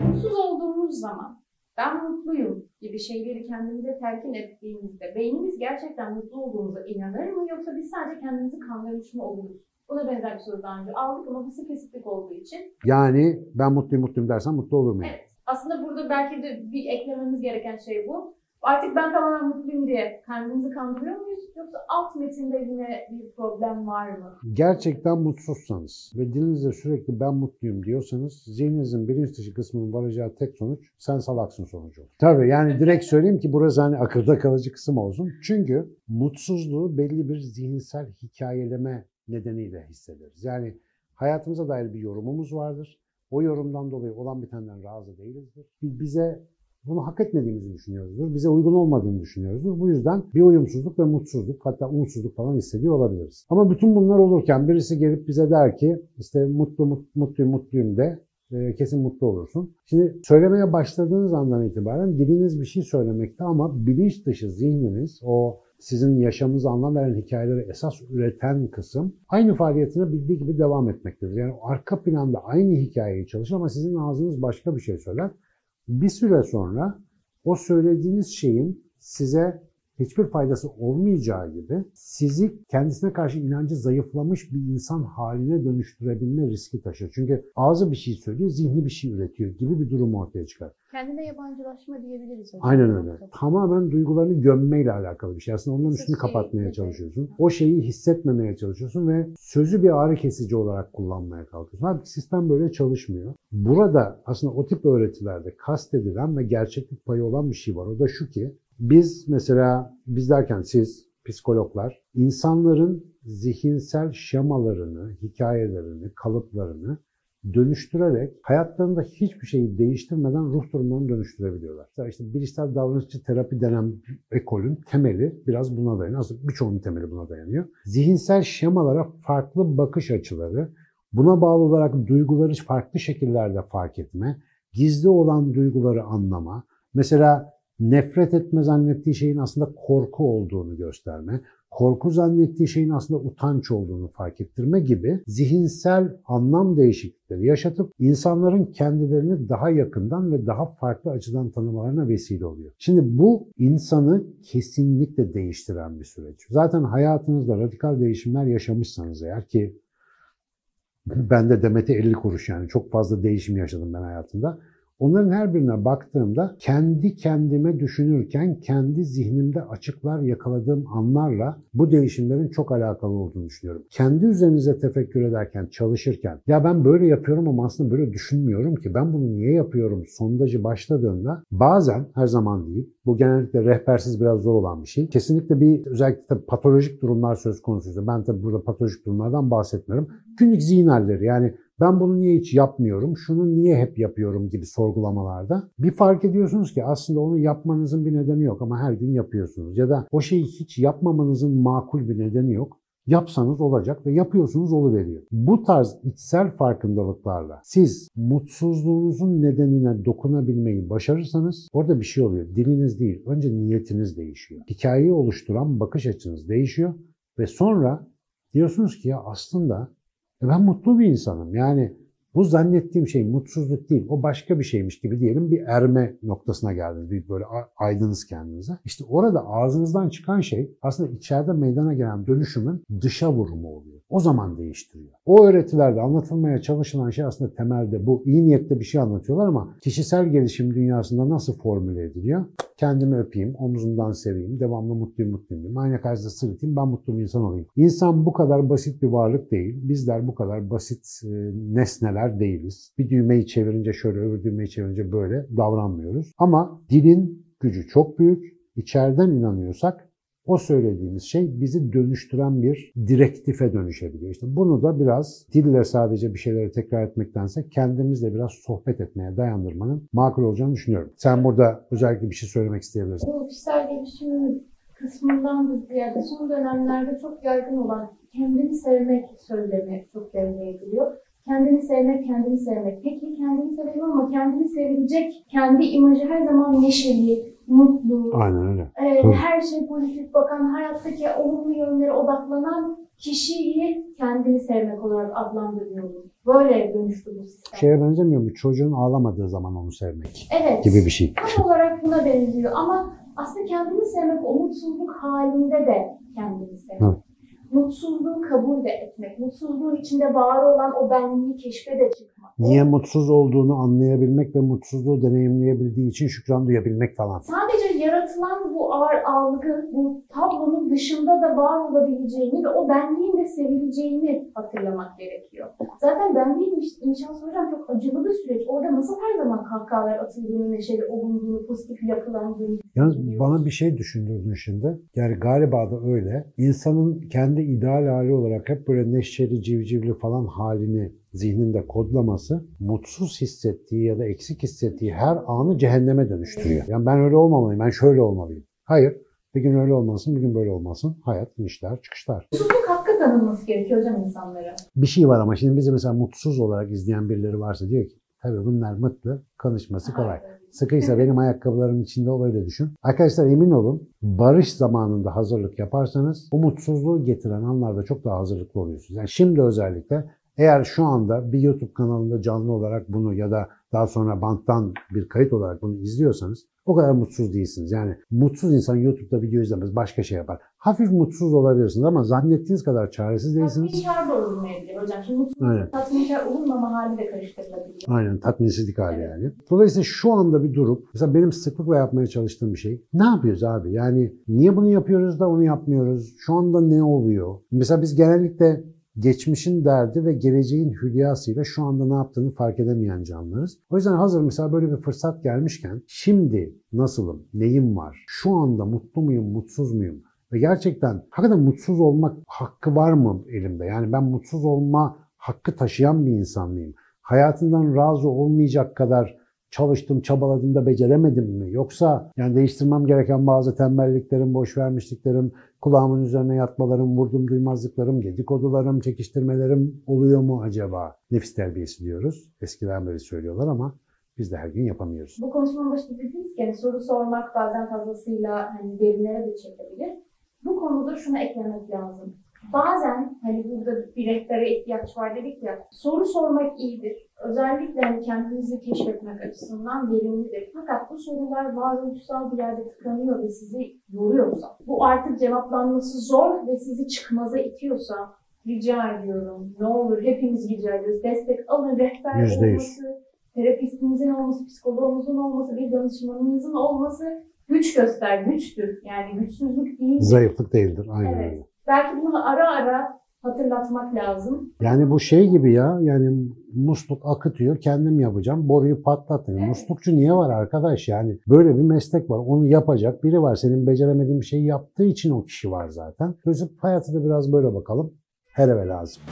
Mutsuz olduğumuz zaman ben mutluyum gibi şeyleri kendimize telkin ettiğimizde beynimiz gerçekten mutlu olduğumuza inanır mı yoksa biz sadece kendimizi kandırmış mı oluruz? Buna benzer bir soru daha önce aldık ama bu spesifik olduğu için. Yani ben mutluyum mutluyum dersen mutlu olur muyum? Evet. Aslında burada belki de bir eklememiz gereken şey bu. Artık ben tamamen mutluyum diye kendimizi kandırıyor muyuz? Yoksa alt metinde yine bir problem var mı? Gerçekten mutsuzsanız ve dilinizde sürekli ben mutluyum diyorsanız zihninizin bilinç dışı kısmının varacağı tek sonuç sen salaksın sonucu olur. Tabii yani direkt söyleyeyim ki burası hani akılda kalıcı kısım olsun. Çünkü mutsuzluğu belli bir zihinsel hikayeleme nedeniyle hissederiz. Yani hayatımıza dair bir yorumumuz vardır. O yorumdan dolayı olan bitenden razı değilizdir. Bize bunu hak etmediğimizi düşünüyoruzdur. Bize uygun olmadığını düşünüyoruzdur. Bu yüzden bir uyumsuzluk ve mutsuzluk hatta umutsuzluk falan hissediyor olabiliriz. Ama bütün bunlar olurken birisi gelip bize der ki işte mutlu mut, mutluyum mutluyum de e, kesin mutlu olursun. Şimdi söylemeye başladığınız andan itibaren diliniz bir şey söylemekte ama bilinç dışı zihniniz o sizin yaşamınıza anlam veren hikayeleri esas üreten kısım aynı faaliyetine bildiği gibi devam etmektedir. Yani arka planda aynı hikayeyi çalışır ama sizin ağzınız başka bir şey söyler. Bir süre sonra o söylediğiniz şeyin size hiçbir faydası olmayacağı gibi sizi kendisine karşı inancı zayıflamış bir insan haline dönüştürebilme riski taşır. Çünkü ağzı bir şey söylüyor, zihni bir şey üretiyor gibi bir durum ortaya çıkar. Kendine yabancılaşma diyebiliriz. hocam. Aynen öyle. Tamamen duygularını gömmeyle alakalı bir şey. Aslında onların üstünü Şey, kapatmaya evet. çalışıyorsun. O şeyi hissetmemeye çalışıyorsun ve sözü bir ağrı kesici olarak kullanmaya kalkıyorsun. Halbuki sistem böyle çalışmıyor. Burada aslında o tip öğretilerde kastedilen ve gerçeklik payı olan bir şey var. O da şu ki biz mesela biz derken siz psikologlar insanların zihinsel şemalarını, hikayelerini, kalıplarını dönüştürerek hayatlarında hiçbir şeyi değiştirmeden ruh durumlarını dönüştürebiliyorlar. Mesela işte bilişsel davranışçı terapi denen ekolün temeli biraz buna dayanıyor. Aslında birçoğunun temeli buna dayanıyor. Zihinsel şemalara farklı bakış açıları, buna bağlı olarak duyguları farklı şekillerde fark etme, gizli olan duyguları anlama, mesela nefret etme zannettiği şeyin aslında korku olduğunu gösterme, korku zannettiği şeyin aslında utanç olduğunu fark ettirme gibi zihinsel anlam değişiklikleri yaşatıp insanların kendilerini daha yakından ve daha farklı açıdan tanımalarına vesile oluyor. Şimdi bu insanı kesinlikle değiştiren bir süreç. Zaten hayatınızda radikal değişimler yaşamışsanız eğer ki ben de Demet'e 50 kuruş yani çok fazla değişim yaşadım ben hayatımda. Onların her birine baktığımda kendi kendime düşünürken kendi zihnimde açıklar yakaladığım anlarla bu değişimlerin çok alakalı olduğunu düşünüyorum. Kendi üzerinize tefekkür ederken, çalışırken ya ben böyle yapıyorum ama aslında böyle düşünmüyorum ki ben bunu niye yapıyorum sondajı başladığında bazen her zaman değil bu genellikle rehbersiz biraz zor olan bir şey. Kesinlikle bir özellikle tabii patolojik durumlar söz konusuysa ben tabii burada patolojik durumlardan bahsetmiyorum. Günlük zihin halleri yani ben bunu niye hiç yapmıyorum, şunu niye hep yapıyorum gibi sorgulamalarda bir fark ediyorsunuz ki aslında onu yapmanızın bir nedeni yok ama her gün yapıyorsunuz. Ya da o şeyi hiç yapmamanızın makul bir nedeni yok. Yapsanız olacak ve yapıyorsunuz oluveriyor. Bu tarz içsel farkındalıklarla siz mutsuzluğunuzun nedenine dokunabilmeyi başarırsanız orada bir şey oluyor. Diliniz değil, önce niyetiniz değişiyor. Hikayeyi oluşturan bakış açınız değişiyor ve sonra diyorsunuz ki ya aslında ben mutlu bir insanım. Yani bu zannettiğim şey mutsuzluk değil, o başka bir şeymiş gibi diyelim bir erme noktasına geldiniz. Bir böyle aydınız kendinize. İşte orada ağzınızdan çıkan şey aslında içeride meydana gelen dönüşümün dışa vurumu oluyor. O zaman değiştiriyor. O öğretilerde anlatılmaya çalışılan şey aslında temelde bu. iyi niyette bir şey anlatıyorlar ama kişisel gelişim dünyasında nasıl formüle ediliyor? Kendimi öpeyim, omzumdan seveyim, devamlı mutluyum mutluyum diyeyim. Ayna karşısında sırıtayım, ben mutlu bir insan olayım. İnsan bu kadar basit bir varlık değil. Bizler bu kadar basit e, nesneler değiliz. Bir düğmeyi çevirince şöyle, öbür düğmeyi çevirince böyle davranmıyoruz. Ama dilin gücü çok büyük. İçeriden inanıyorsak o söylediğimiz şey bizi dönüştüren bir direktife dönüşebiliyor. İşte bunu da biraz dille sadece bir şeyleri tekrar etmektense kendimizle biraz sohbet etmeye dayandırmanın makul olacağını düşünüyorum. Sen burada özellikle bir şey söylemek isteyebilirsin. Bu kişisel gelişim kısmından da ziyade son dönemlerde çok yaygın olan kendini sevmek söylemi çok devreye giriyor. Kendini sevmek, kendini sevmek. Peki kendini seviyorum ama kendini sevilecek kendi imajı her zaman neşeli, mutlu, Aynen öyle. e, Tabii. her şey pozitif bakan, hayattaki olumlu yönlere odaklanan kişiyi kendini sevmek olarak adlandırıyorum. Böyle dönüştü bu sistem. Şeye benzemiyor mu? Çocuğun ağlamadığı zaman onu sevmek evet. gibi bir şey. Tam olarak buna benziyor ama aslında kendini sevmek o mutsuzluk halinde de kendini sevmek. Hı. Mutsuzluğu kabul de etmek, mutsuzluğun içinde var olan o benliği keşfe de çıkmak. Niye mutsuz olduğunu anlayabilmek ve mutsuzluğu deneyimleyebildiği için şükran duyabilmek falan. Sadece yaratılan bu ağır algı, bu tablonun dışında da var olabileceğini ve o benliğin de sevileceğini hatırlamak gerekiyor. Zaten benliğin inşası hocam çok acılı bir süreç. Orada nasıl her zaman kahkahalar atıldığını, neşeli olunduğunu, pozitif yapılandığını Yalnız bana bir şey düşündürdün şimdi. Yani galiba da öyle. İnsanın kendi ideal hali olarak hep böyle neşeli, civcivli falan halini zihninde kodlaması mutsuz hissettiği ya da eksik hissettiği her anı cehenneme dönüştürüyor. Yani ben öyle olmamalıyım, ben şöyle olmalıyım. Hayır, bir gün öyle olmasın, bir gün böyle olmasın. Hayat inişler, çıkışlar. Mutsuzluk hakkı tanınması gerekiyor hocam insanlara. Bir şey var ama şimdi bizi mesela mutsuz olarak izleyen birileri varsa diyor ki tabii bunlar mutlu, konuşması kolay. Sıkıysa benim ayakkabılarım içinde ol öyle düşün. Arkadaşlar emin olun barış zamanında hazırlık yaparsanız o mutsuzluğu getiren anlarda çok daha hazırlıklı oluyorsunuz. Yani şimdi özellikle eğer şu anda bir YouTube kanalında canlı olarak bunu ya da daha sonra banttan bir kayıt olarak bunu izliyorsanız o kadar mutsuz değilsiniz. Yani mutsuz insan YouTube'da video izlemez, başka şey yapar. Hafif mutsuz olabilirsiniz ama zannettiğiniz kadar çaresiz değilsiniz. Tatminkar da olunmayabilir hocam. Şimdi Aynen. mutsuzluk tatminkar olunmama hali de karıştırılabiliyor. Aynen tatminsizlik hali yani. Dolayısıyla şu anda bir durup mesela benim sıklıkla yapmaya çalıştığım bir şey. Ne yapıyoruz abi? Yani niye bunu yapıyoruz da onu yapmıyoruz? Şu anda ne oluyor? Mesela biz genellikle geçmişin derdi ve geleceğin hülyasıyla şu anda ne yaptığını fark edemeyen canlılarız. O yüzden hazır mesela böyle bir fırsat gelmişken şimdi nasılım, neyim var, şu anda mutlu muyum, mutsuz muyum? Ve gerçekten hakikaten mutsuz olmak hakkı var mı elimde? Yani ben mutsuz olma hakkı taşıyan bir insan mıyım? hayatından razı olmayacak kadar çalıştım, çabaladım da beceremedim mi? Yoksa yani değiştirmem gereken bazı tembelliklerim, boş vermişliklerim, kulağımın üzerine yatmalarım, vurdum duymazlıklarım, dedikodularım, çekiştirmelerim oluyor mu acaba? Nefis terbiyesi diyoruz. Eskiden beri söylüyorlar ama biz de her gün yapamıyoruz. Bu konuşmanın başında dediniz ki hani soru sormak bazen fazlasıyla hani derinlere de çekebilir. Bu konuda şunu eklemek lazım. Bazen hani burada bir rehbere ihtiyaç var dedik ya, soru sormak iyidir. Özellikle hani kendinizi keşfetmek açısından verimlidir. Fakat bu sorular varoluşsal bir yerde tıkanıyor ve sizi yoruyorsa, bu artık cevaplanması zor ve sizi çıkmaza itiyorsa, rica ediyorum, ne olur hepimiz rica ediyoruz, destek alın, rehber Yüzde yüz. olması, terapistinizin olması, psikoloğunuzun olması, bir danışmanınızın olması güç göster, güçtür. Yani güçsüzlük değil. Zayıflık değildir. Aynen Evet. öyle. Belki bunu ara ara hatırlatmak lazım. Yani bu şey gibi ya yani musluk akıtıyor kendim yapacağım boruyu patlatıyor. Evet. Muslukçu niye var arkadaş yani böyle bir meslek var onu yapacak biri var senin beceremediğin bir şeyi yaptığı için o kişi var zaten. Dolayısıyla hayatı da biraz böyle bakalım her eve lazım.